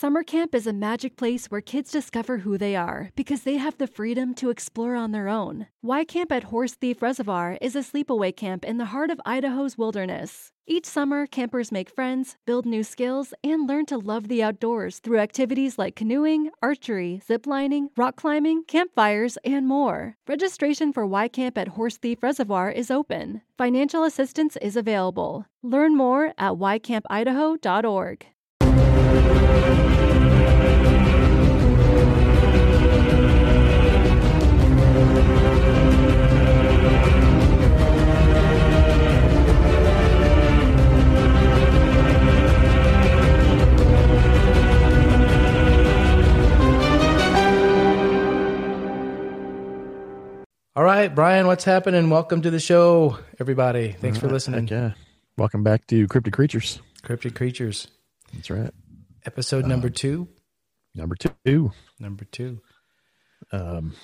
Summer camp is a magic place where kids discover who they are because they have the freedom to explore on their own. Y Camp at Horse Thief Reservoir is a sleepaway camp in the heart of Idaho's wilderness. Each summer, campers make friends, build new skills, and learn to love the outdoors through activities like canoeing, archery, ziplining, rock climbing, campfires, and more. Registration for Y Camp at Horse Thief Reservoir is open. Financial assistance is available. Learn more at ycampidaho.org. All right, Brian, what's happening? Welcome to the show, everybody. Thanks All for listening. yeah. Welcome back to Cryptic Creatures. Cryptic Creatures, That's right. episode number two. Number two. Number two. Um,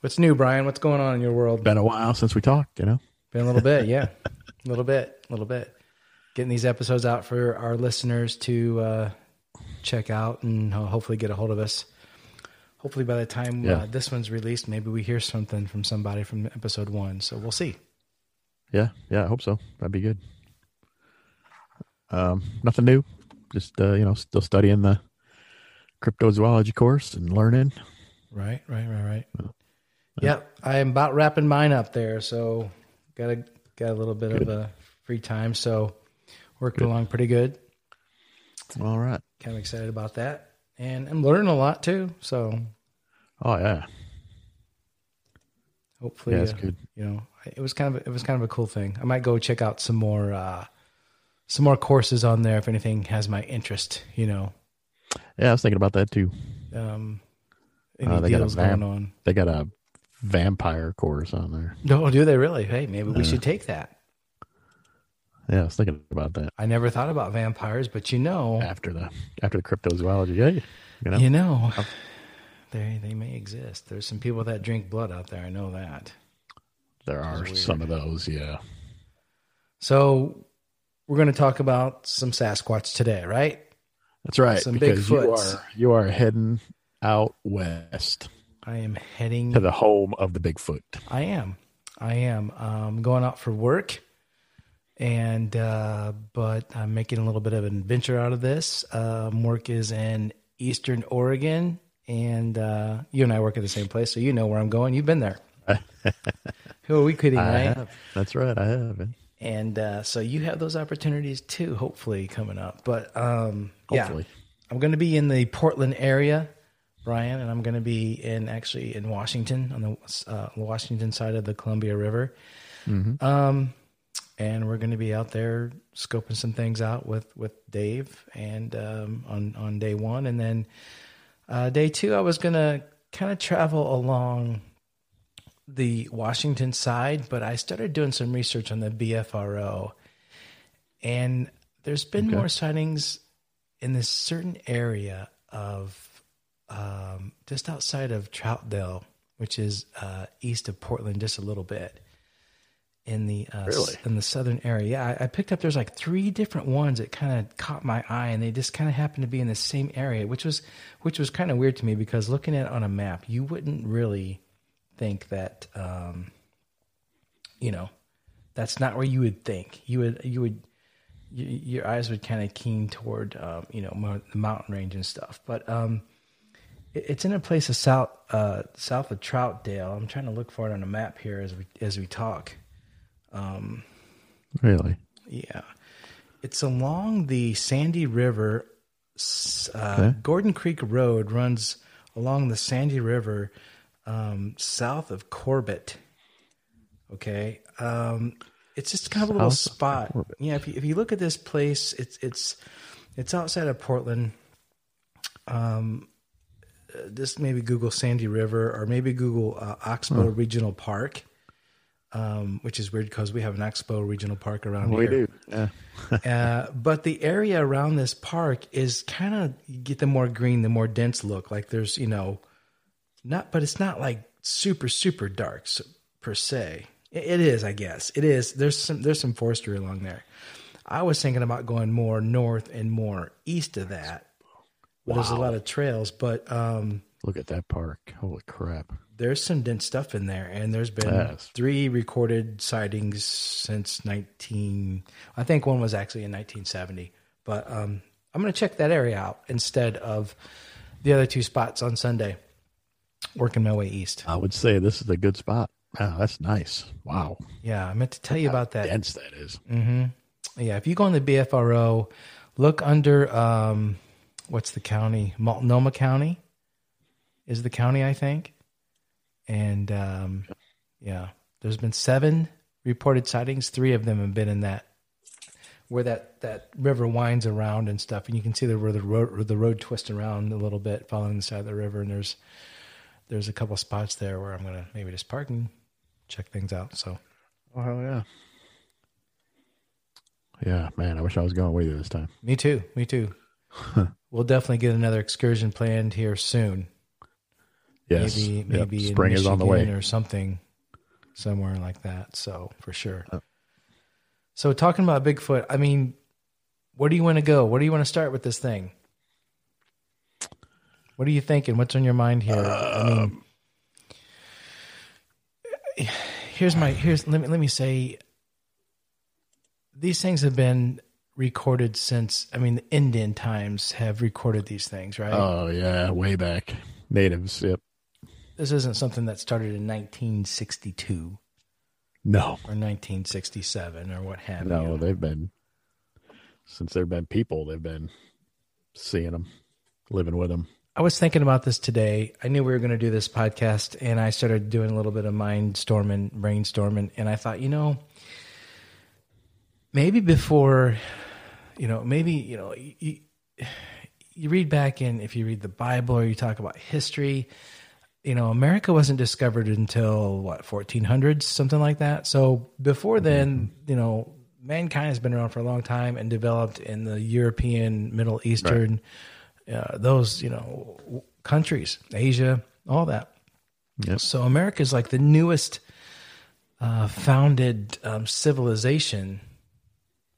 What's new, Brian? What's going on in your world? been a while since we talked, you know? Been a little bit, yeah. A little bit, a little bit. Getting these episodes out for our listeners to uh, check out and hopefully get a hold of us. Hopefully, by the time Yeah. uh, this one's released, maybe we hear something from somebody from episode one. So we'll see. Yeah, yeah, I hope so. That'd be good. Um, nothing new. Just uh, you know, still studying the cryptozoology course and learning. Right, right, right, right. Yep, I am about wrapping mine up there, so got a got a little bit of a free time, so working along pretty good. All right. Kind of excited about that, and I'm learning a lot too. So Oh yeah. hopefully, Yeah, it's uh, good. you know, it was kind of it was kind of a cool thing. I might go check out some more uh, some more courses on there if anything has my interest. You know, Yeah, I was thinking about that too. um, any Uh, they got a vamp- on? They got a vampire course on there. No, do they really? Hey, maybe we should take that. Yeah, I was thinking about that I never thought about vampires, but you know, after the after the cryptozoology. Yeah, you know. You know, they they may exist. There's some people that drink blood out there. I know that. There are some of those, yeah. So we're going to talk about some Sasquatch today, right? That's right. Some because you are you are heading out west I am heading. to the home of the Bigfoot. I am. I am um, going out for work, and uh, but I'm making a little bit of an adventure out of this. Um, work is in Eastern Oregon, and uh, you and I work at the same place, so you know where I'm going. You've been there. Who are we kidding, I right? have. That's right. I have. and uh, so you have those opportunities too hopefully coming up but um Hopefully. yeah i'm going to be in the portland area brian and i'm going to be in actually in washington on the uh, washington side of the columbia river um and we're going to be out there scoping some things out with with dave and um on on day one. And then uh day two i was going to kind of travel along the Washington side, but I started doing some research on the BFRO, and there's been Okay. more sightings in this certain area of um, just outside of Troutdale, which is uh, east of Portland, just a little bit in the uh, Really? in the southern area. Yeah, I, I picked up there's like three different ones that kind of caught my eye, and they just kind of happened to be in the same area, which was which was kind of weird to me because looking at it on a map, you wouldn't really think that um, you know that's not where you would think you would you would y your eyes would kind of keen toward um, you know the mountain range and stuff but um it- it's in a place of south uh south of troutdale i'm trying to look for it on a map here as we as we talk Really? yeah. It's along the sandy river uh, Okay. gordon creek road runs along the sandy river um, south of corbett. Okay? Um, it's just kind of a little South spot. Yeah if you, if you look at this place it's it's it's outside of portland. Um, uh, just maybe google sandy river or maybe google uh, oxbow regional park um, which is weird because we have an expo regional park around We here We do. Yeah. uh, but the area around this park is kind of get the more green, the more dense look. Like there's, you know, not, but it's not like super super dark s- per se. It, it is, I guess. It is. There's some there's some forestry along there. I was thinking about going more north and more east of that, Well, There's a lot of trails, but um, Look at that park. Holy crap. There's some dense stuff in there, and there's been Yes. three recorded sightings since 19. I think one was actually in 1970, but um, I'm going to check that area out instead of the other two spots on Sunday. Working my way east. I would say this is a good spot. Wow, that's nice. Wow. Yeah, I meant to tell you about that. Dense that is. Yeah, if you go on the BFRO, look under um, what's the county? Multnomah County is the county, I think. And um, yeah, there's been seven reported sightings. Three of them have been in that where that, that river winds around and stuff, and you can see the where the road the road twists around a little bit, following the side of the river. And there's there's a couple spots there where I'm gonna maybe just park and check things out. So Oh, hell yeah. Yeah, man, I wish I was going with you this time. Me too. Me too. we'll definitely get another excursion planned here soon. Yes. Maybe Yep, maybe in spring is on the way. Or something, somewhere like that. So for sure. Yep. So talking about Bigfoot, I mean, where do you want to go? Where do you want to start with this thing? What are you thinking? What's on your mind here? I mean, um, here's my here's let me let me say these things have been recorded since I mean the Indian times have recorded these things, right? Oh, yeah, way back. Natives. Yep. This isn't something that started in 1962 No. or 1967 or what have No, you. No, they've been since there've been people, they've been seeing them, living with them. I was thinking about this today. I knew we were going to do this podcast, and I started doing a little bit of mind storming, brainstorming, and I thought, you know, maybe before, you know, maybe you know, you, you read back in if you read the Bible or you talk about history, you know, America wasn't discovered until what 1400s, something like that. So before then, you know, mankind has been around for a long time and developed in the European, Middle Eastern, uh, those you know w- countries, Asia, all that. Yep. So America is like the newest uh, founded um, civilization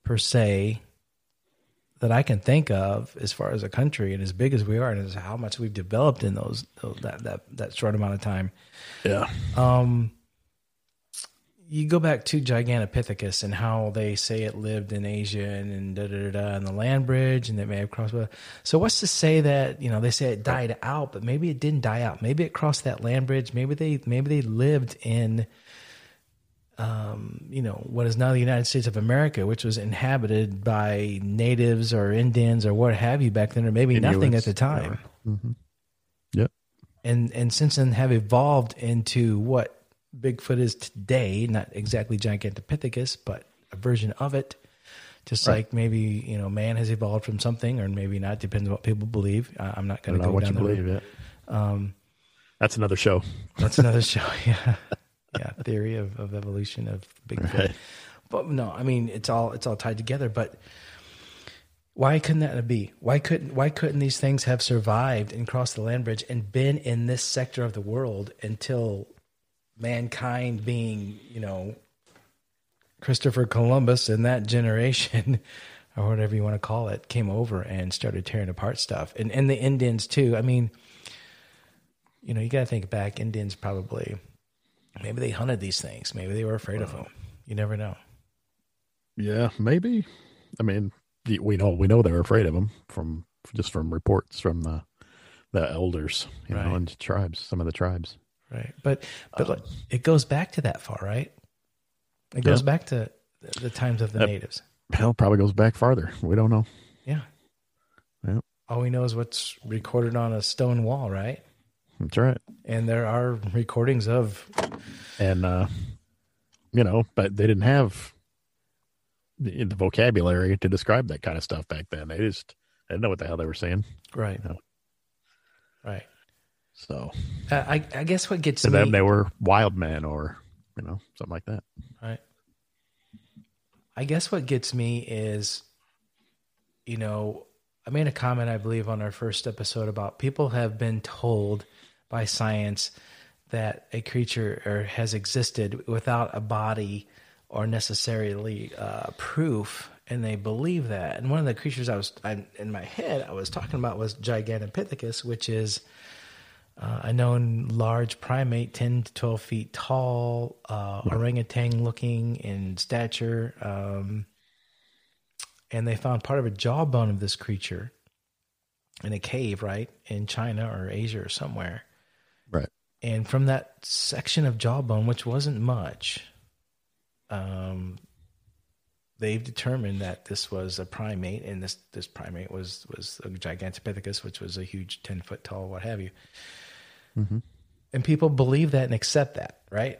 per se that I can think of as far as a country and as big as we are and as how much we've developed in those, those that that that short amount of time. Yeah. Um, you go back to Gigantopithecus and how they say it lived in Asia and, and da da da da and the land bridge and it may have crossed. So what's to say that you know they say it died out, but maybe it didn't die out. Maybe it crossed that land bridge. Maybe they maybe they lived in, um, you know, what is now the United States of America, which was inhabited by natives or Indians or what have you back then, or maybe nothing at the time Mm-hmm. Yep. and and since then have evolved into what Bigfoot is today. Not exactly Gigantopithecus, but a version of it. Just Right. like maybe you know, man has evolved from something, or maybe not. Depends on what people believe. I, I'm not going to go what you down that believe road. yet. Um, That's another show. that's another show. Yeah, yeah. Theory of, of evolution of Bigfoot. Right. But no, I mean it's all it's all tied together. But why couldn't that be? Why couldn't why couldn't these things have survived and crossed the land bridge and been in this sector of the world until mankind being, you know, Christopher Columbus and that generation or whatever you want to call it came over and started tearing apart stuff. And and the Indians too. I mean, you know, you got to think back Indians probably maybe they hunted these things. Maybe they were afraid of them. You never know. Yeah, maybe. I mean, we know we know they're afraid of them from just from reports from the the elders, you Right. know, and tribes. Some of the tribes. Right. But but Um, like, it goes back to that far, right? It goes Yeah. back to the- times of the Yep. natives. Hell, probably goes back farther. We don't know. Yeah. Yep. All we know is what's recorded on a stone wall, right? That's right. And there are recordings of And uh, you know, but they didn't have the, the vocabulary to describe that kind of stuff back then. They just they didn't know what the hell they were saying. right. Yeah. Right. So Uh, I I guess what gets to me them, they were wild men or you know something like that. Right. I guess what gets me is, you know, I made a comment, I believe, on our first episode about people have been told by science that a creature or has existed without a body or necessarily uh, proof and they believe that. And one of the creatures I was I, in my head I was talking about was Gigantopithecus, which is uh, a known large primate, ten to twelve feet tall, uh, orangutan looking in stature. Um, and they found part of a jawbone of this creature in a cave, right in China or Asia or somewhere. And from that section of jawbone, which wasn't much, um, they've determined that this was a primate, and this this primate was was a Gigantopithecus, which was a huge ten foot tall, what have you. Mm-hmm. And people believe that and accept that, right?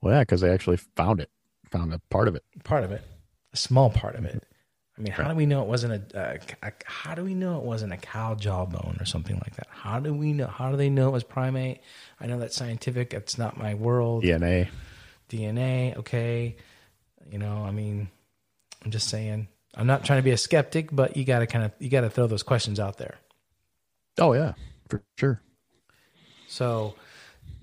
Well, yeah, because they actually found it, found a part of it. Part of it, a small part of it. I mean, how do we know it wasn't a, a, a how do we know it wasn't a cow jawbone or something like that? How do we know? How do they know it was primate? I know that's scientific. It's not my world. DNA. DNA, okay. You know, I mean, I'm just saying. I'm not trying to be a skeptic, but you got to kind of you got to throw those questions out there. Oh yeah, for sure. So,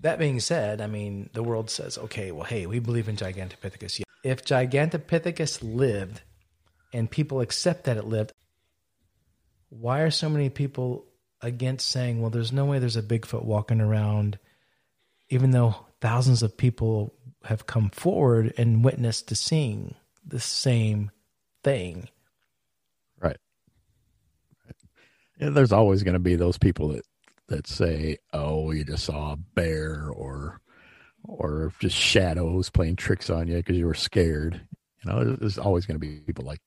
that being said, I mean, the world says, okay, well, hey, we believe in Gigantopithecus. If Gigantopithecus lived and people accept that it lived, why are so many people against saying, well, there's no way there's a Bigfoot walking around, even though thousands of people have come forward and witnessed to seeing the same thing? Right. And there's always going to be those people that that say, "Oh, you just saw a bear," or or just shadows playing tricks on you because you were scared. You know, there's always going to be people like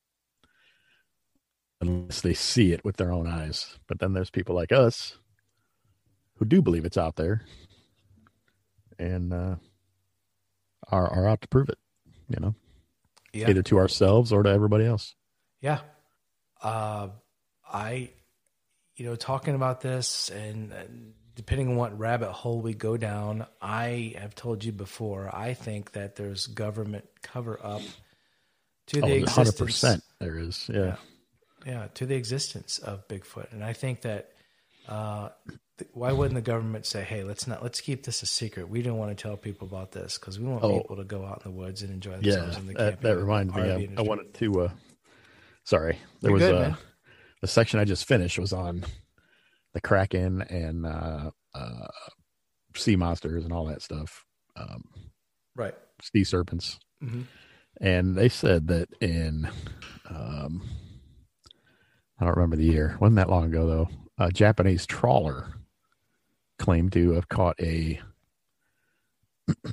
unless they see it with their own eyes. But then there's people like us who do believe it's out there and uh, are are out to prove it. You know, Yeah. either to ourselves or to everybody else. Yeah. Uh, I, you know, talking about this and, and depending on what rabbit hole we go down, I have told you before, I think that there's government cover up to Oh, the hundred existence. percent. There is. Yeah. Yeah, to the existence of Bigfoot. And I think that uh, th- why wouldn't the government say, "Hey, let's not let's keep this a secret. We don't want to tell people about this because we want Oh. people to go out in the woods and enjoy Yeah. themselves in the That, that reminds me. RV I, I wanted to. Uh, sorry, there You're was good, a man. the section I just finished was on the kraken and uh, uh, sea monsters and all that stuff. Um, right. sea serpents. Mhm. And they said that in, um, I don't remember the year, wasn't that long ago though. A Japanese trawler claimed to have caught a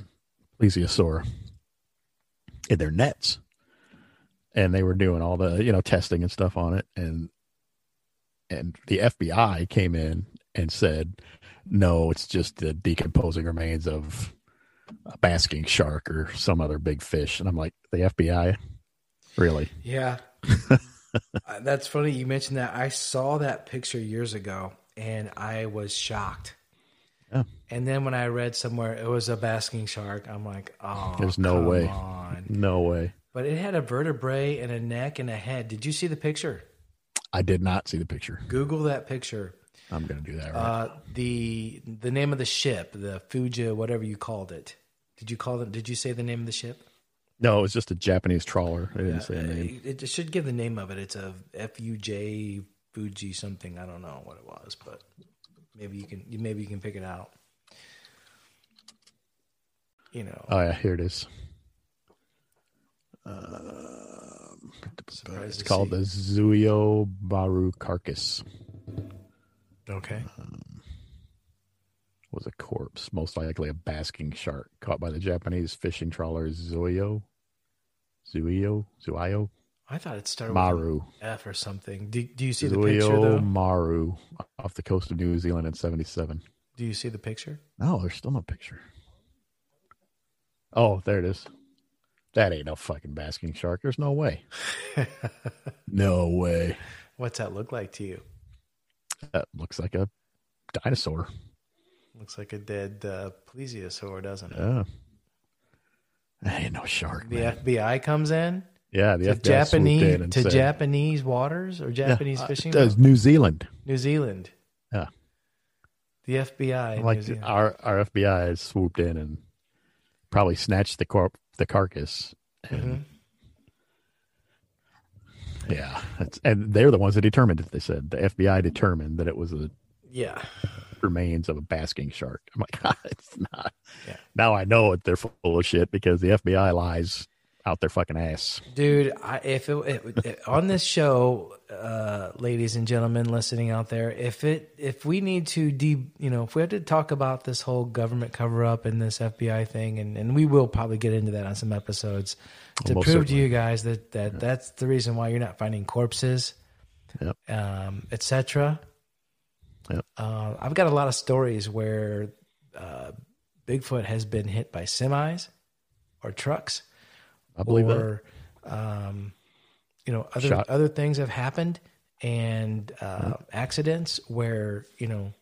plesiosaur in their nets, and they were doing all the you know testing and stuff on it, and and the FBI came in and said, no, it's just the decomposing remains of a basking shark or some other big fish. And I'm like, the FBI? Really? Yeah. Uh, That's funny you mentioned that. I saw that picture years ago and I was shocked. Yeah. And then when I read somewhere it was a basking shark, I'm like, oh, There's no come way. on. No way. But it had a vertebrae and a neck and a head. Did you see the picture? I did not see the picture. Google that picture. I'm going to do that right. Uh, the the name of the ship, the Fuji, whatever you called it. Did you call it? Did you say the name of the ship? No, it was just a Japanese trawler. I didn't say a Uh, name. It, it should give the name of it. It's a F U J Fuji something. I don't know what it was, but maybe you can maybe you can pick it out. You know, Oh, yeah, here it is. surprised It's called see. the Zuyo Maru carcass. Okay, Was a corpse, most likely a basking shark, caught by the Japanese fishing trawler Zuyo. Zuyo? Zuyo? I thought it started Maru. F or something. Do, do you see the picture though? Maru off the coast of New Zealand in 77. Do you see the picture? No, there's still no picture. Oh, there it is. That ain't no fucking basking shark. There's no way. no way. What's that look like to you? That looks like a dinosaur. Looks like a dead uh, plesiosaur, doesn't it? Yeah. Ain't no shark. The man. FBI comes in yeah, the to FBI Japanese in to said- Japanese waters or Japanese uh, fishing. Was New Zealand. New Zealand. Yeah. The FBI. like our our FBI has swooped in and probably snatched the corp the carcass and Mhm. Yeah, and they're the ones that determined it. They said the FBI determined that it was the Yeah. remains of a basking shark. I'm like, God, it's not. Yeah. Now I know it. They're full of shit because the FBI lies out their fucking ass. Dude, I, if it, it, it- on this show, uh, ladies and gentlemen listening out there, if it if we need to de, you know, if we have to talk about this whole government cover up and this FBI thing, and, and we will probably get into that on some episodes to prove to you guys that that that's the reason why you're not finding corpses, Yep. um, etc. Yep. Uh, I've got a lot of stories where uh, Bigfoot has been hit by semis or trucks I believe that. or um, you know other Shot. other things have happened and uh, accidents where you know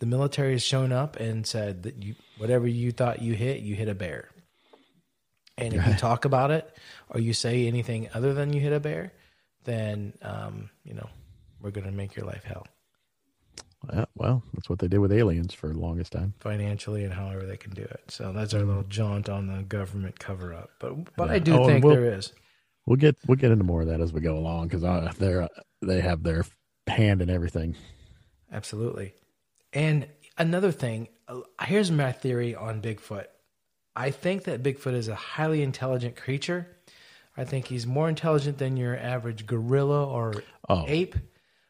the military has shown up and said that you whatever you thought you hit you hit a bear and if you talk about it or you say anything other than you hit a bear then um, you know we're going to make your life hell Yeah, well, that's what they did with aliens for the longest time. financially and however they can do it so that's our little jaunt on the government cover up but but i do Oh, think we'll- there is We'll get we'll get into more of that as we go along because uh, they're they have their hand in everything. Absolutely. And another thing, uh, here's my theory on Bigfoot. I think that Bigfoot is a highly intelligent creature. I think he's more intelligent than your average gorilla or Oh. ape.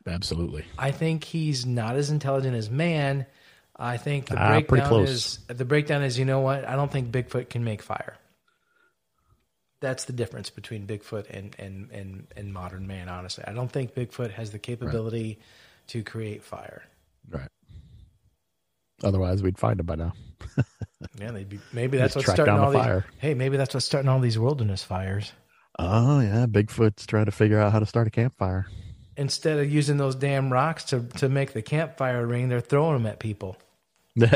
Absolutely. I think he's not as intelligent as man. I think the Ah, breakdown is the breakdown is you know what? I don't think Bigfoot can make fire. That's the difference between Bigfoot and and and, and modern man. Honestly, I don't think Bigfoot has the capability to create fire. Right. Otherwise, we'd find them by now. Yeah, they'd be, maybe that's what's starting all the these. fire. Hey, maybe that's what's starting all these wilderness fires. Oh yeah, Bigfoot's trying to figure out how to start a campfire. Instead of using those damn rocks to to make the campfire ring, they're throwing them at people. damn,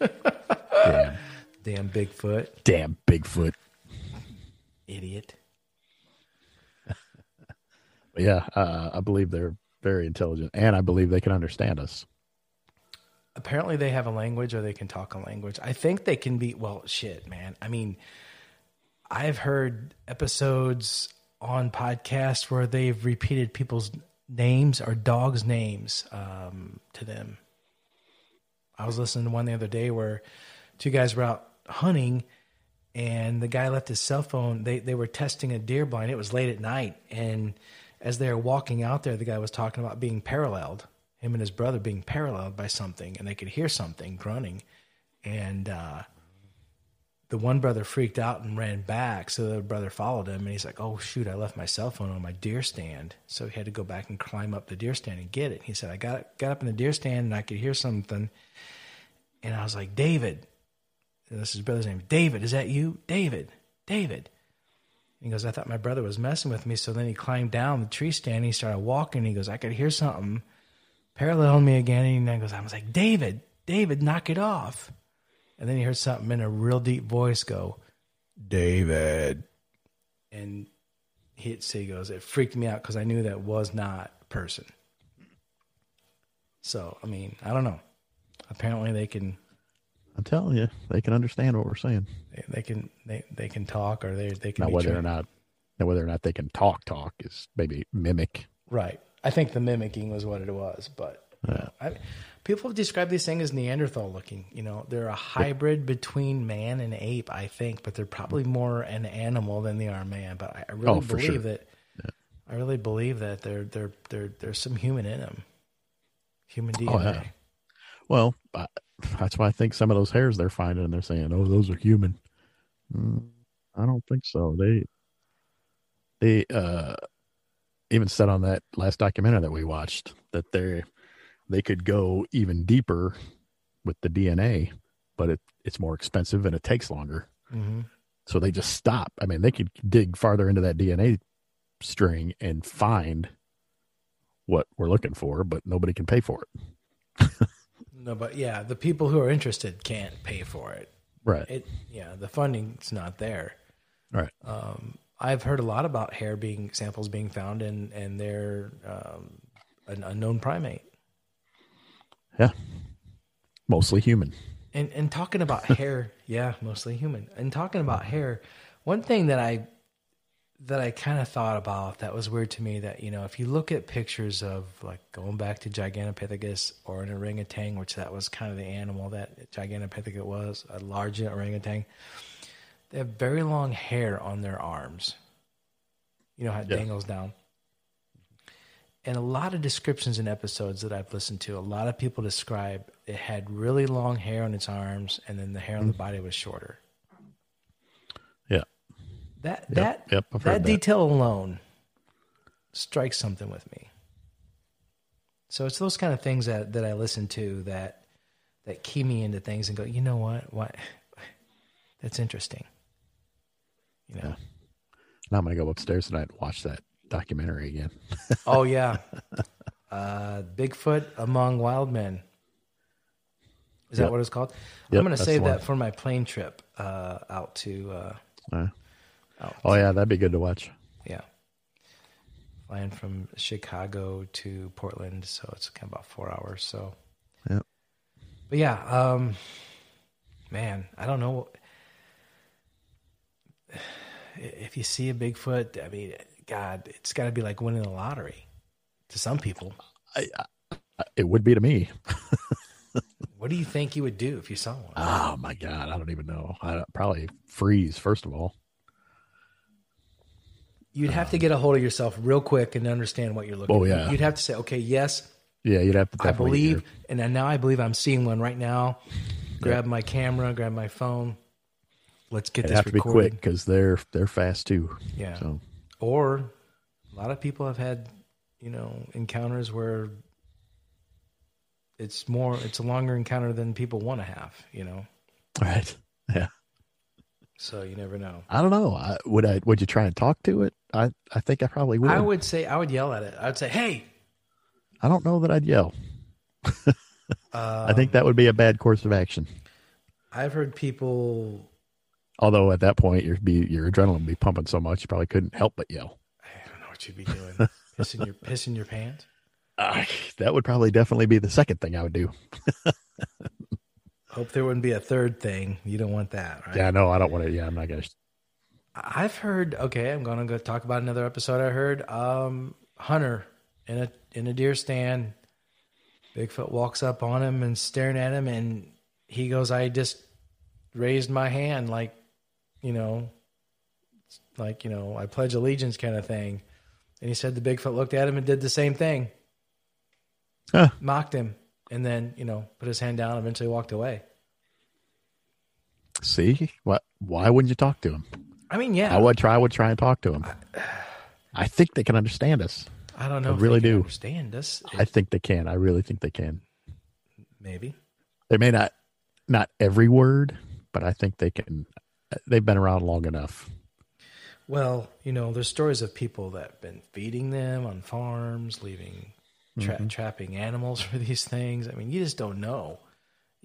Damn Bigfoot, damn Bigfoot. idiot. Yeah, uh, I believe they're very intelligent, and I believe they can understand us. Apparently, they have a language or they can talk a language. I think they can be. Well, shit, man. I mean, I've heard episodes on podcasts where they've repeated people's names or dogs' names um, to them. I was listening to one the other day where two guys were out hunting and the guy left his cell phone. They they were testing a deer blind. It was late at night, and as they were walking out there, the guy was talking about being paralleled. Him and his brother being paralleled by something, and they could hear something grunting, and uh, the one brother freaked out and ran back. So the brother followed him, and he's like, "Oh shoot, I left my cell phone on my deer stand." So he had to go back and climb up the deer stand and get it. He said, "I got got up in the deer stand, and I could hear something." And I was like, David, this is his brother's name. David, is that you? David, David. He goes, I thought my brother was messing with me. So then he climbed down the tree stand. And he started walking. He goes, I could hear something paralleling me again. And he goes, I was like, David, David, knock it off. And then he heard something in a real deep voice go, David. And he, so he goes, it freaked me out because I knew that was not a person. So, I mean, I don't know. Apparently they can I'm telling you, they can understand what we're saying. they, they can they, they can talk or they they can Now, be whether or trained. not, now whether or not they can talk, talk is maybe mimic. right. I think the mimicking was what it was, but you know, I, people have described these things as Neanderthal looking. You know, they're a hybrid between man and ape, I think, but they're probably more an animal than they are man. But I, I really Oh, believe sure. that. I really believe that there there there there's some human in them, human DNA. Oh, yeah. Well, I, that's why I think some of those hairs they're finding, and they're saying, "Oh, those are human." Mm, I don't think so. They, they uh, even said on that last documentary that we watched that they they could go even deeper with the DNA, but it it's more expensive and it takes longer. hmm So they just stop. I mean, they could dig farther into that DNA string and find what we're looking for, but nobody can pay for it. No, but yeah, the people who are interested can't pay for it. Right. It yeah, the funding's not there. Right. Um, I've heard a lot about hair being samples being found and and they're um, an unknown primate. Yeah. Mostly human. And and talking about hair, yeah, mostly human. And talking about hair, One thing that I that I kind of thought about that was weird to me that you know if you look at pictures of like going back to Gigantopithecus or an orangutan, which that was kind of the animal that Gigantopithecus was, a large orangutan. They have very long hair on their arms. You know how it Yeah. dangles down. And a lot of descriptions in episodes that I've listened to, a lot of people describe it had really long hair on its arms, and then the hair on the mm. body was shorter. Yeah. That that yep, that that. detail alone strikes something with me. So it's those kind of things that that I listen to that that key me into things and go, you know what, what that's interesting. You know. Now I'm gonna go upstairs tonight and watch that documentary again. Oh yeah, uh, Bigfoot among wild men. Is that what it's called? Yep, I'm going to save that for my plane trip uh, out to. Uh, Uh, out oh yeah, that'd be good to watch. Yeah. Flying from Chicago to Portland, so it's kind of about four hours. So, Yep. but yeah, um, man, I don't know. If you see a Bigfoot, I mean, God, it's got to be like winning the lottery to some people. I, I, it would be to me. What do you think you would do if you saw one? Oh my god, I don't even know. I probably freeze first of all. You'd have to um, get a hold of yourself real quick and understand what you're looking. Oh, at. yeah. You'd have to say, okay, yes, Yeah, you'd have to. I believe, and now I believe I'm seeing one right now. Grab my camera, grab my phone. Let's get It'd this have to be quick because they're they're fast too. Yeah. So Or a lot of people have had, you know, encounters where it's more, it's a longer encounter than people want to have, you know. right. Yeah. So you never know. I don't know. I, would I? Would you try and talk to it? I I think I probably would. I would say I would yell at it. I would say, "Hey!" I don't know that I'd yell. Uh, I think that would be a bad course of action. I've heard people. Although at that point your be your adrenaline would be pumping so much you probably couldn't help but yell. I don't know what you'd be doing. pissing your pissing your pants. Uh, that would probably definitely be the second thing I would do. Hope there wouldn't be a third thing. You don't want that, right? Yeah, no, I don't want to. Yeah, I'm not gonna. I've heard. Okay, I'm gonna go talk about another episode. I heard um, Hunter in a in a deer stand. Bigfoot walks up on him and staring at him, and he goes, "I just raised my hand, like you know, like you know, I pledge allegiance, kind of thing." And he said the Bigfoot looked at him and did the same thing, Huh. mocked him, and then you know, put his hand down. and Eventually, walked away. See what? Why wouldn't you talk to him? I mean, yeah, I would try. I would try and talk to him. I think they can understand us. I don't know. I really do. understand us. I think they can. I really think they can. Maybe. They may not, not every word, but I think they can. They've been around long enough. Well, you know, there's stories of people that have been feeding them on farms, leaving, tra- trapping animals for these things. I mean, you just don't know.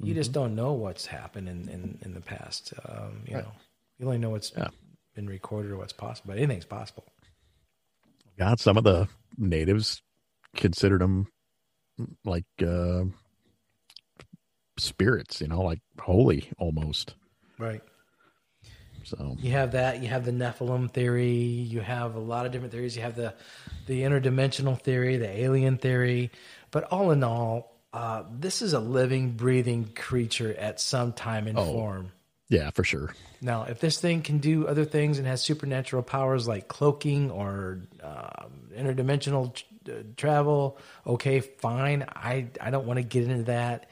You just don't know what's happened in, in, in the past. Um, you Right. know, you only know what's Yeah. been recorded or what's possible. But anything's possible. God, some of the natives considered them like uh, spirits. You know, like holy almost. Right. So You have that. You have the Nephilim theory. You have a lot of different theories. You have the the interdimensional theory, the alien theory. But all in all, uh, this is a living, breathing creature at some time and Oh. form. yeah, for sure. Now, if this thing can do other things and has supernatural powers like cloaking or um, interdimensional uh, travel, okay, fine. I I don't want to get into that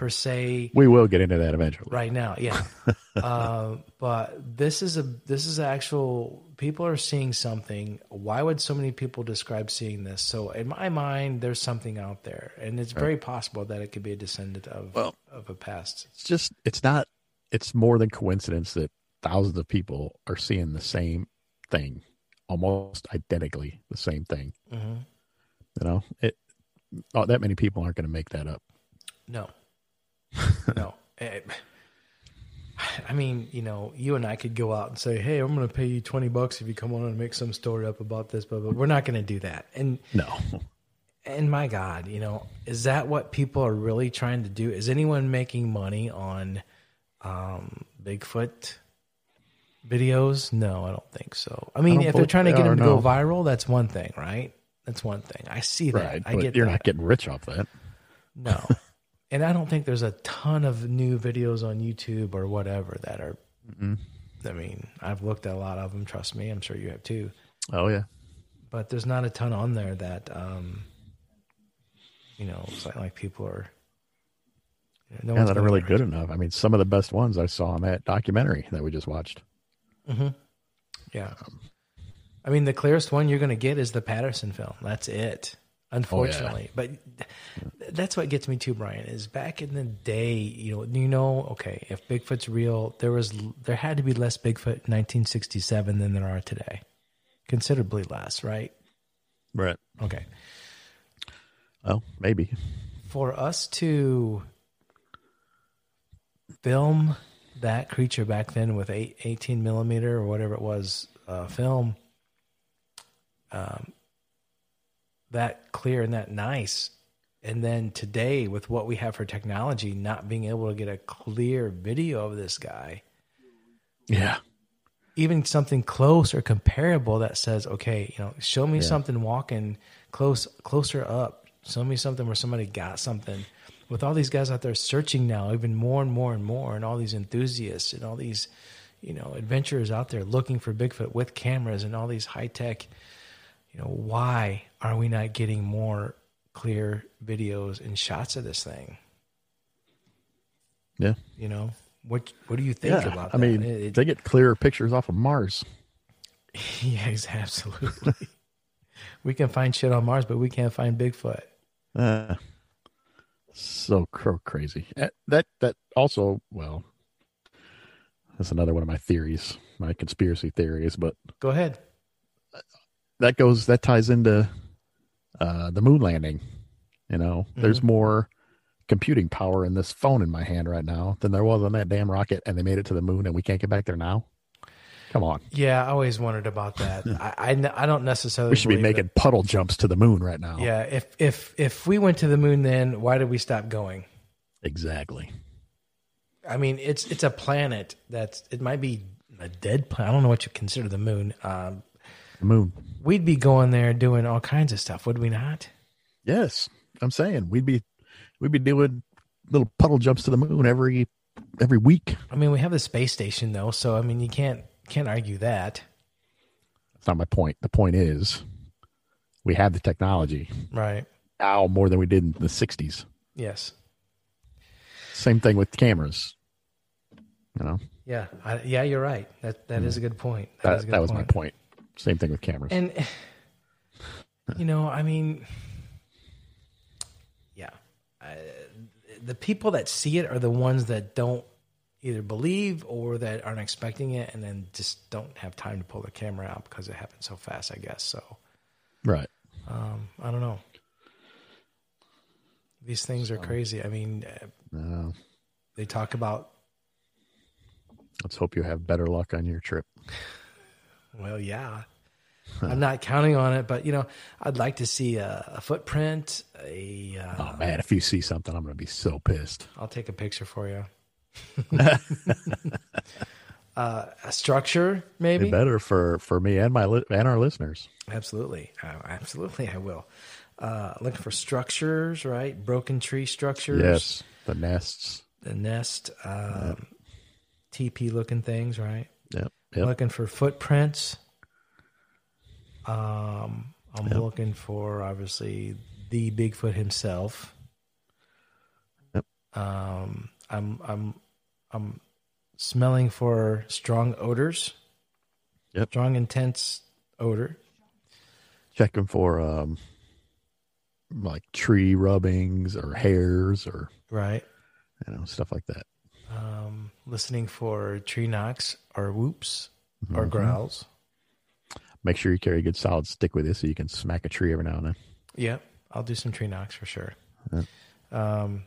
per se We will get into that eventually. right now. Yeah, uh, but this is a this is actual. People are seeing something. Why would so many people describe seeing this? So in my mind, there's something out there, and it's very possible that it could be a descendant of Well- of a past. It's just it's not. It's more than coincidence that thousands of people are seeing the same thing, almost identically the same thing. hmm You know, it. Oh, that many people aren't going to make that up. No, no. Eh, I mean, you know, you and I could go out and say, "Hey, I'm going to pay you twenty bucks if you come on and make some story up about this," but, but we're not going to do that. And No, and my God, you know, is that what people are really trying to do? Is anyone making money on um, Bigfoot? videos? No, I don't think so. I mean, don't if they're trying to get them to go viral, that's one thing, right? That's one thing. I see that. Right. I but get you're that. not getting rich off that. No. And I don't think there's a ton of new videos on YouTube or whatever that are. I mean, I've looked at a lot of them. Trust me, I'm sure you have too. Oh yeah. But there's not a ton on there that, um, you know, it's like, like people are. you know, no Yeah, that are really good enough. I mean, some of the best ones I saw in that documentary that we just watched. Yeah. I mean, the clearest one you're going to get is the Patterson film. That's it, unfortunately. But that's what gets me too, Brian. Is back in the day, you know, you know, okay, if Bigfoot's real, there was there had to be less Bigfoot in 1967 than there are today, considerably less, right? Right. Okay, Well, maybe. for us to film that creature back then with eight, 18 millimeter or whatever it was uh, film um, that clear and that nice and then today with what we have for technology not being able to get a clear video of this guy Yeah. even something close or comparable that says, okay, you know, show me Yeah. something walking close, closer up. Show me something where somebody got something. With all these guys out there searching now, even more and more and more, and all these enthusiasts and all these, you know, adventurers out there looking for Bigfoot with cameras and all these high tech, you know, why are we not getting more clear videos and shots of this thing? Yeah. You know, what what do you think Yeah. about I that? mean, It- it- they get clearer pictures off of Mars. Yes, absolutely. we can find shit on Mars, but we can't find Bigfoot. Uh, so crazy. Uh, That that also well, that's another one of my theories, my conspiracy theories. But Go ahead. that goes that ties into uh, the moon landing. You know, there's more computing power in this phone in my hand right now than there was on that damn rocket, and they made it to the moon, and we can't get back there now. Come on, Yeah, I always wondered about that. I I don't necessarily. we should be making puddle jumps to the moon right now. Yeah, if if if we went to the moon, then why did we stop going? exactly. I mean, it's it's a planet that's it might be a dead planet. I don't know what you consider the moon. Um, The moon. we'd be going there doing all kinds of stuff, would we not? Yes, I'm saying we'd be we'd be doing little puddle jumps to the moon every every week. I mean, we have the space station though, so I mean, you can't can't argue that, That's not my point. The point is we have the technology right? now more than we did in the 60s. Yes. Same thing with cameras. You know, Yeah. I, yeah, you're right. That that is a good point. That, is a good that was my point. Same thing with cameras. And you know, I mean, yeah, I, the people that see it are the ones that don't either believe or that aren't expecting it, and then just don't have time to pull the camera out because it happened so fast. I guess so. right. Um, I don't know. These things are crazy. I mean, uh, Uh, they talk about let's hope you have better luck on your trip. Well, yeah. I'm not counting on it, but you know, I'd like to see a, a footprint. A, uh, Oh man, if you see something, I'm going to be so pissed. I'll take a picture for you. uh, a structure, maybe. Be better for for me and my li- and our listeners. Absolutely, uh, absolutely, I will. Uh, looking for structures, right? Broken tree structures. Yes, the nests. The nest, um, TP looking things, right? Yep. Looking for footprints. Um, I'm Yep. looking for obviously the Bigfoot himself. Yep. Um, I'm I'm I'm smelling for strong odors. Yep. Strong, intense odor. Checking for um like tree rubbings or hairs or Right. you know stuff like that. Um, listening for tree knocks or whoops or Mhm. growls. Make sure you carry a good solid stick with you so you can smack a tree every now and then. Yep, I'll do some tree knocks for sure. Yeah. Um,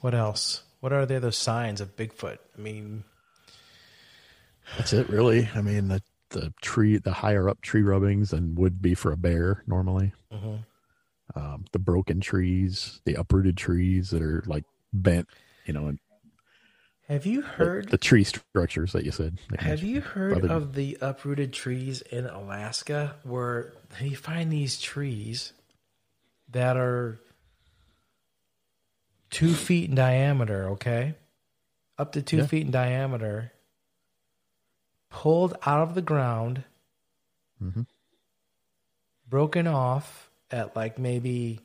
what else? What are the other signs of Bigfoot? I mean, That's it, really. I mean, the the tree, the higher up tree rubbings and would be for a bear normally. mhm. Um, the broken trees, the uprooted trees that are like bent, you know, and Have you heard? The, the tree structures that you said. that have you heard Other- of the uprooted trees in Alaska, where you find these trees that are two feet in diameter? Okay, up to two Yeah. feet in diameter, pulled out of the ground, Mhm. broken off at like maybe,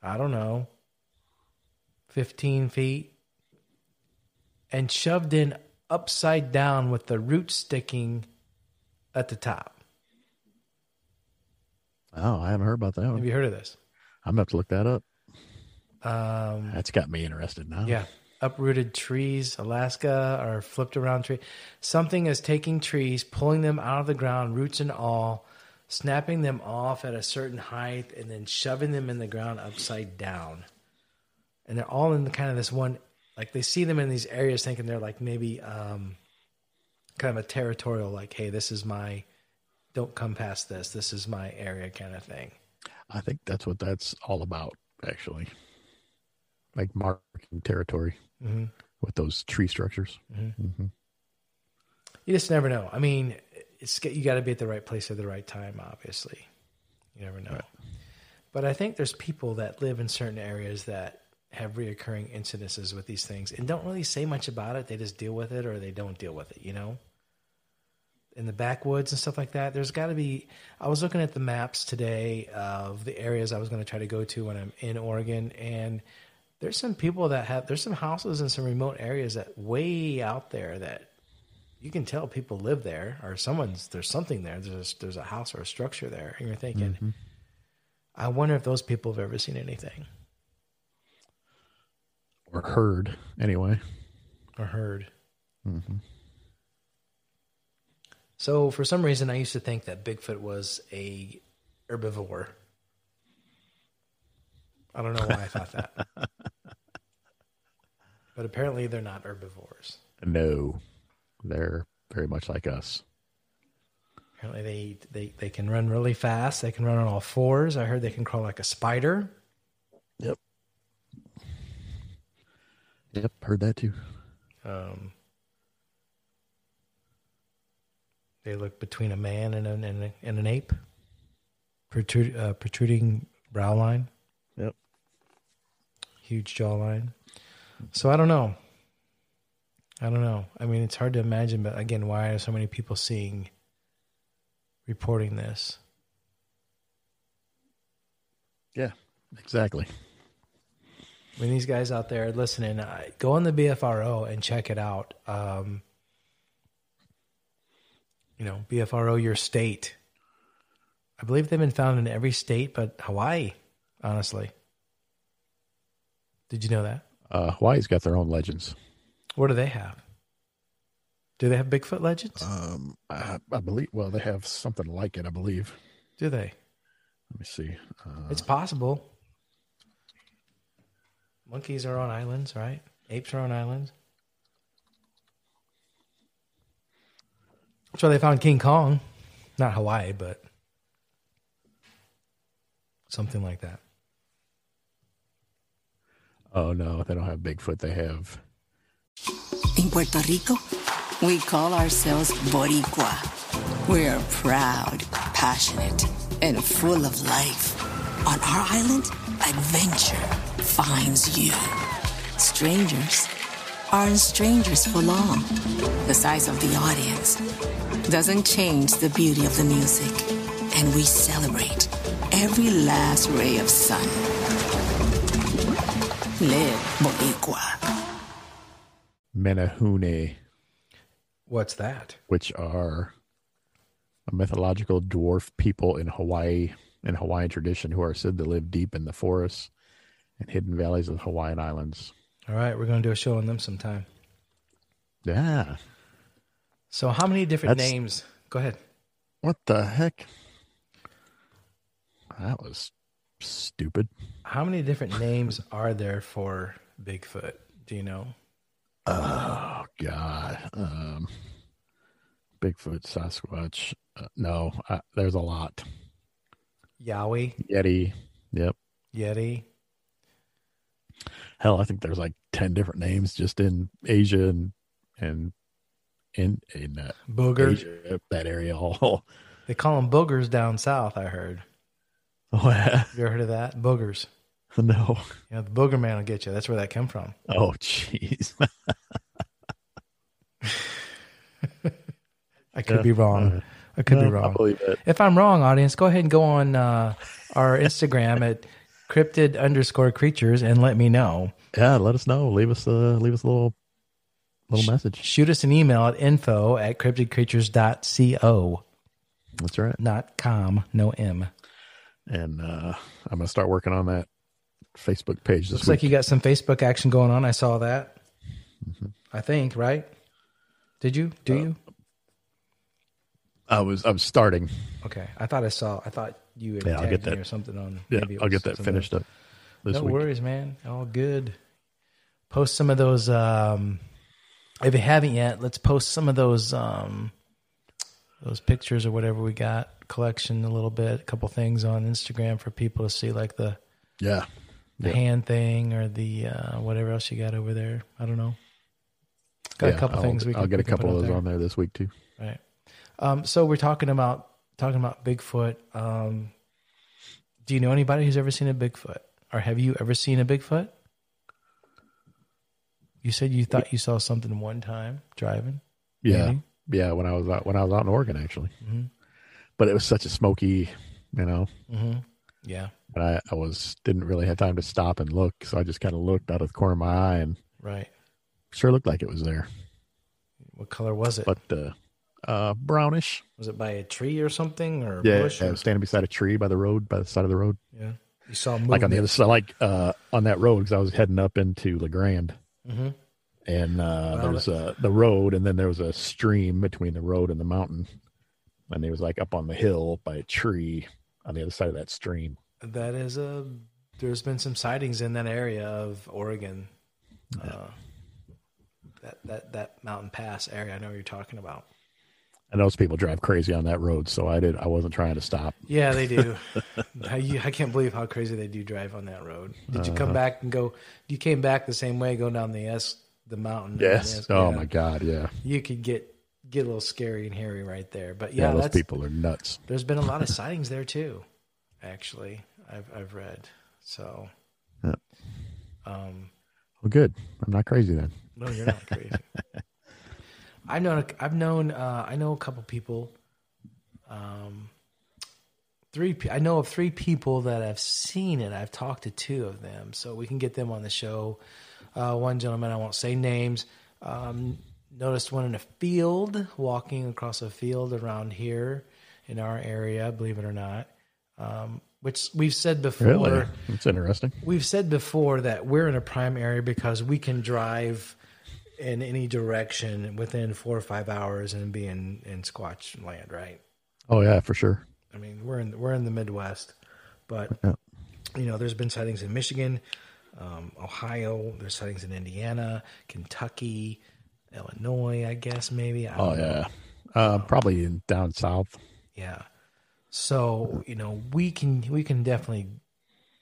I don't know, 15 feet, and shoved in upside down with the roots sticking at the top. Oh, I haven't heard about that Have you heard of this? I'm about to to look that up. Um, That's got me interested now. Yeah. Uprooted trees, Alaska, or flipped around tree. Something is taking trees, pulling them out of the ground, roots and all, snapping them off at a certain height, and then shoving them in the ground upside down. And they're all in kind of this one, like they see them in these areas thinking they're like maybe um, kind of a territorial, like, hey, this is my, don't come past this. This is my area kind of thing. I think that's what that's all about, actually. Like marking territory hmm with those tree structures. Mhm. hmm You just never know. I mean, it's you got to be at the right place at the right time. Obviously, you never know. But I think there's people that live in certain areas that have reoccurring incidences with these things and don't really say much about it. They just deal with it or they don't deal with it. You know, in the backwoods and stuff like that. There's got to be. I was looking at the maps today of the areas I was going to try to go to when I'm in Oregon, and there's some people that have. There's some houses in some remote areas that way out there that you can tell people live there or someone's there's something there there's there's a house or a structure there and you're thinking mm-hmm. i wonder if those people have ever seen anything Or heard, anyway. or heard. Hmm so for some reason i used to think that bigfoot was a herbivore. I don't know why i thought that. But apparently they're not herbivores. No, they're very much like us. apparently they they they can run really fast. They can run on all fours. I heard they can crawl like a spider Yep, heard that too. Um, they look between a man and an and, a, and an ape, Protrude, uh, protruding brow line, Yep. huge jawline. So I don't know. I don't know. I mean, it's hard to imagine, but again, why are so many people seeing, reporting this? Yeah, exactly. I mean, these guys out there listening, uh, go on the BFRO and check it out. Um, you know, BFRO, your state. I believe they've been found in every state but Hawaii, honestly. Did you know that? Uh, Hawaii's got their own legends. What do they have? Do they have Bigfoot legends? Um, I, I believe. Well, they have something like it. I believe. do they? Let me see. Uh, It's possible. Monkeys are on islands, right? Apes are on islands. That's why they found King Kong. Not Hawaii, but something like that. oh no, they don't have Bigfoot. They have. In Puerto Rico, we call ourselves Boricua. We're proud, passionate, and full of life. On our island, adventure finds you. Strangers aren't strangers for long. The size of the audience doesn't change the beauty of the music, and we celebrate every last ray of sun. Live Boricua. Menehune. What's that? which are a mythological dwarf people in Hawaii, in Hawaiian tradition, who are said to live deep in the forests and hidden valleys of the Hawaiian Islands. All right, we're going to do a show on them sometime. Yeah. So, how many different That's- names? Go ahead. What the heck? That was stupid. How many different names are there for Bigfoot? Do you know? Oh God. Um, Bigfoot, Sasquatch. Uh, no, uh, there's a lot. Yowie, Yeti. Yep. Yeti. Hell, I think there's like ten different names just in Asia and and in in uh, Booger. Asia, that area all. They call them boogers down south. I heard. Oh yeah. You ever heard of that? Boogers. No. Know, the booger man will get you. That's where that come from. Oh jeez. I could be wrong. I could be No, I wrong. believe it. If I'm wrong, audience, go ahead and go on uh, our Instagram at cryptid underscore creatures and let me know. Yeah, let us know. Leave us a leave us a little little message. Shoot us an email at info at cryptidcreatures.co, That's right. not com, no M. And uh I'm gonna start working on that Facebook page this Looks week. like you got some Facebook action going on. I saw that. Mm-hmm. I think, right? Did you? Do Uh, you? I was I was starting. Okay. I thought I saw. I thought you had Yeah, I'll get that. or something on. Yeah, maybe I'll get that finished up this no week. worries, man. All good. Post some of those. Um, if you haven't yet, let's post some of those um, those pictures or whatever we got collection a little bit, a couple things on Instagram for people to see, like the Yeah. the Yeah. hand thing or the uh, whatever else you got over there. I don't know. Got Yeah, a couple I'll, things we can. I'll get a couple of those there. on there this week too. Um, so we're talking about talking about Bigfoot. Um, do you know anybody who's ever seen a Bigfoot, or have you ever seen a Bigfoot? You said you thought you saw something one time driving. Yeah. Maybe? Yeah, when I was out when I was out in Oregon actually. Mhm. But it was such a smoky, you know, Mm-hmm. Yeah. and I, I was didn't really have time to stop and look, so I just kind of looked out of the corner of my eye and Right. sure looked like it was there. What color was it? But uh uh brownish. was it by a tree or something, or Yeah, bush? I or- was standing beside a tree by the road, by the side of the road. yeah. You saw movement. Like on the other side, like uh on that road because I was heading up into La Grande. Mhm. And uh Wow, there was uh the road and then there was a stream between the road and the mountain. And he was like up on the hill by a tree on the other side of that stream. That is a. There's been some sightings in that area of Oregon. Uh, that that that mountain pass area. I know what you're talking about. And those people drive crazy on that road, so I did. I wasn't trying to stop. Yeah, they do. I, I can't believe how crazy they do drive on that road. Did you come back and go? You came back the same way, going down the S, the mountain. Yes. Yeah. Oh my God. Yeah. You could get get a little scary and hairy right there. But Yeah. yeah, those people are nuts. there's been a lot of sightings there too. Actually, I've I've read. So, Yeah. um, Well, good. I'm not crazy then. No, you're not crazy. I've known. a- I've known. Uh, I know a couple people. Um, three. I know of three people that have seen it. I've talked to two of them, so we can get them on the show. Uh, one gentleman, I won't say names, um, noticed one in a field, walking across a field around here in our area. Believe it or not, um, which we've said before Really? That's interesting. we've said before that we're in a prime area because we can drive in any direction within four or five hours and be in, in Squatch land, right? Oh yeah, for sure. I mean, we're in we're in the Midwest, but Yeah. you know, there's been sightings in Michigan, um, Ohio. There's sightings in Indiana, Kentucky, Illinois. I guess maybe. I Oh yeah. Uh, probably in down south. Yeah. So, you know, we can we can definitely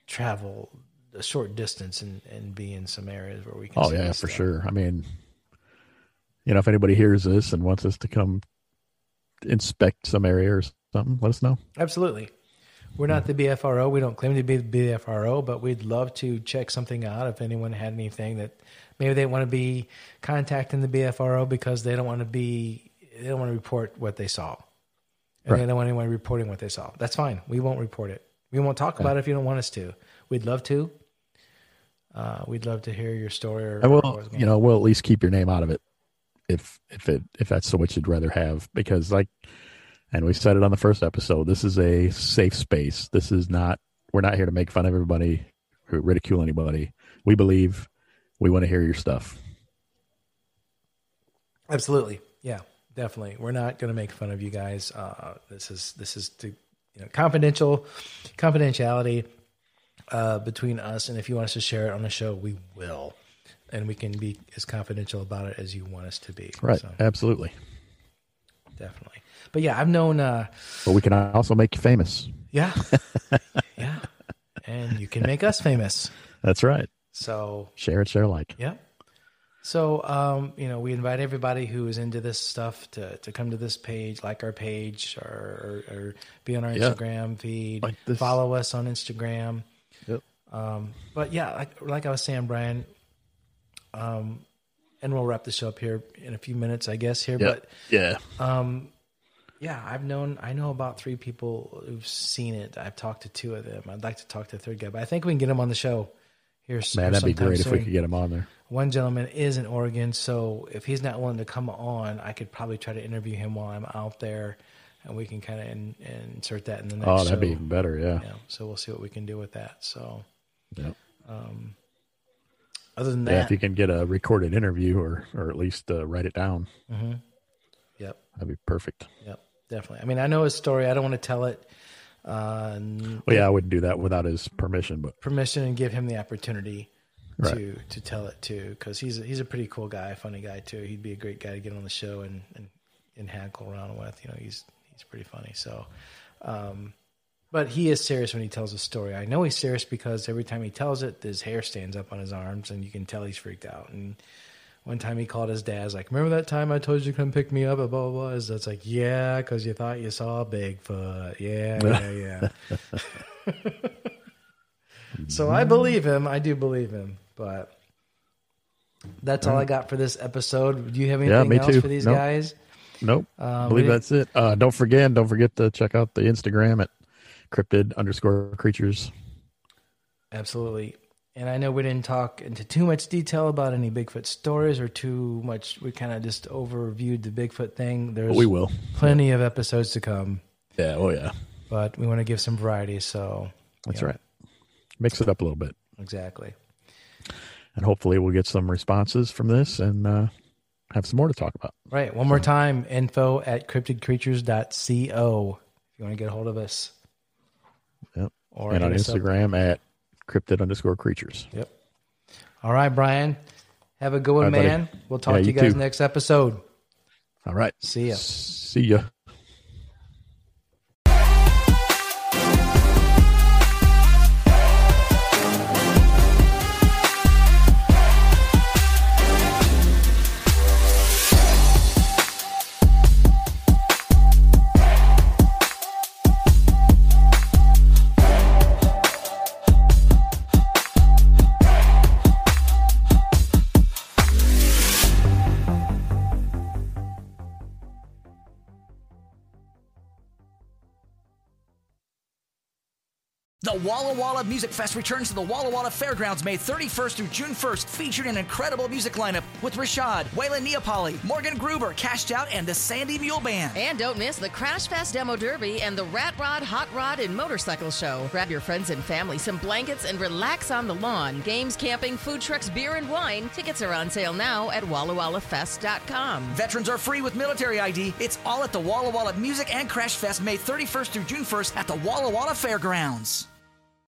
travel a short distance and, and be in some areas where we can Oh yeah, for stuff. sure. I mean, you know, if anybody hears this and wants us to come inspect some area or something, let us know. Absolutely. We're not the BFRO. We don't claim to be the BFRO, but we'd love to check something out if anyone had anything that maybe they want to be contacting the BFRO because they don't want to be they don't want to report what they saw. And Right. they don't want anyone reporting what they saw. That's fine. We won't report it. We won't talk about it if you don't want us to. We'd love to. Uh, we'd love to hear your story. Or, I will, you know, we'll at least keep your name out of it if if it if that's what you'd rather have because like and we said it on the first episode, this is a safe space. This is not we're not here to make fun of everybody or ridicule anybody. We believe we want to hear your stuff. Absolutely. Yeah, definitely. We're not going to make fun of you guys. Uh, this is this is to you know confidential confidentiality uh, between us, and if you want us to share it on the show, we will, and we can be as confidential about it as you want us to be. Right. So, Absolutely. definitely. But yeah, I've known. Uh, But we can also make you famous. yeah, yeah, and you can make us famous. That's right. So Share it, share like. yeah, So, um, you know, we invite everybody who is into this stuff to, to come to this page, like our page, or, or, or be on our Yeah. Instagram feed, Like follow us on Instagram. Yep. Um, but yeah, like like I was saying, Brian, um, and we'll wrap the show up here in a few minutes, I guess. Here, Yeah. but yeah. um, yeah, I've known I know about three people who've seen it. I've talked to two of them. I'd like to talk to a third guy, but I think we can get him on the show here. Man, that'd be great if we could get him on there. One gentleman is in Oregon, so if he's not willing to come on, I could probably try to interview him while I'm out there, and we can kind of in, insert that in the next. Oh, that'd be even better. Yeah. Yeah, so we'll see what we can do with that. So, Yeah. Other than Yeah, that, if you can get a recorded interview or or at least uh, write it down, yep, that'd be perfect. yep, definitely. I mean, I know his story. I don't want to tell it. Uh, Well, yeah, I wouldn't do that without his permission, but permission and give him the opportunity Right. to to tell it too, because he's a, he's a pretty cool guy, funny guy too. He'd be a great guy to get on the show and and, and hackle around with. You know, he's he's pretty funny. So, um, but he is serious when he tells a story. I know he's serious because every time he tells it, his hair stands up on his arms, and you can tell he's freaked out. And one time he called his dad, he's like, "Remember that time I told you to come pick me up?" At blah blah blah. It's like, yeah, because you thought you saw Bigfoot. Yeah, yeah, yeah. So I believe him. I do believe him. But that's all I got for this episode. Do you have Yeah, anything me else too. for these Nope. guys? nope. Uh, I believe that's it. Uh, don't forget, don't forget to check out the Instagram at cryptid underscore creatures. Absolutely. And I know we didn't talk into too much detail about any Bigfoot stories or too much. We kind of just overviewed the Bigfoot thing. There's we will. plenty of episodes to come, Yeah. Oh yeah. but we want to give some variety. So That's yeah, right. Mix it up a little bit, Exactly. and hopefully we'll get some responses from this and uh, have some more to talk about. Right. One more time info at cryptidcreatures.co if you want to get a hold of us. Yep. Or and on us up. Instagram at cryptid underscore creatures. Yep. All right, Brian. Have a good one, right, buddy. man. We'll talk Yeah, to you you guys too. next episode. All right. See ya. See ya. The Walla Walla Music Fest returns to the Walla Walla Fairgrounds May 31st through June 1st, featuring an incredible music lineup with Rashad, Waylon Neapoli, Morgan Gruber, Cashed Out, and the Sandy Mule Band. And don't miss the Crash Fest Demo Derby and the Rat Rod, Hot Rod, and Motorcycle Show. Grab your friends and family some blankets and relax on the lawn. Games, camping, food trucks, beer, and wine. Tickets are on sale now at WallaWallaFest.com. Veterans are free with military ID. It's all at the Walla Walla Music and Crash Fest May 31st through June 1st at the Walla Walla Fairgrounds.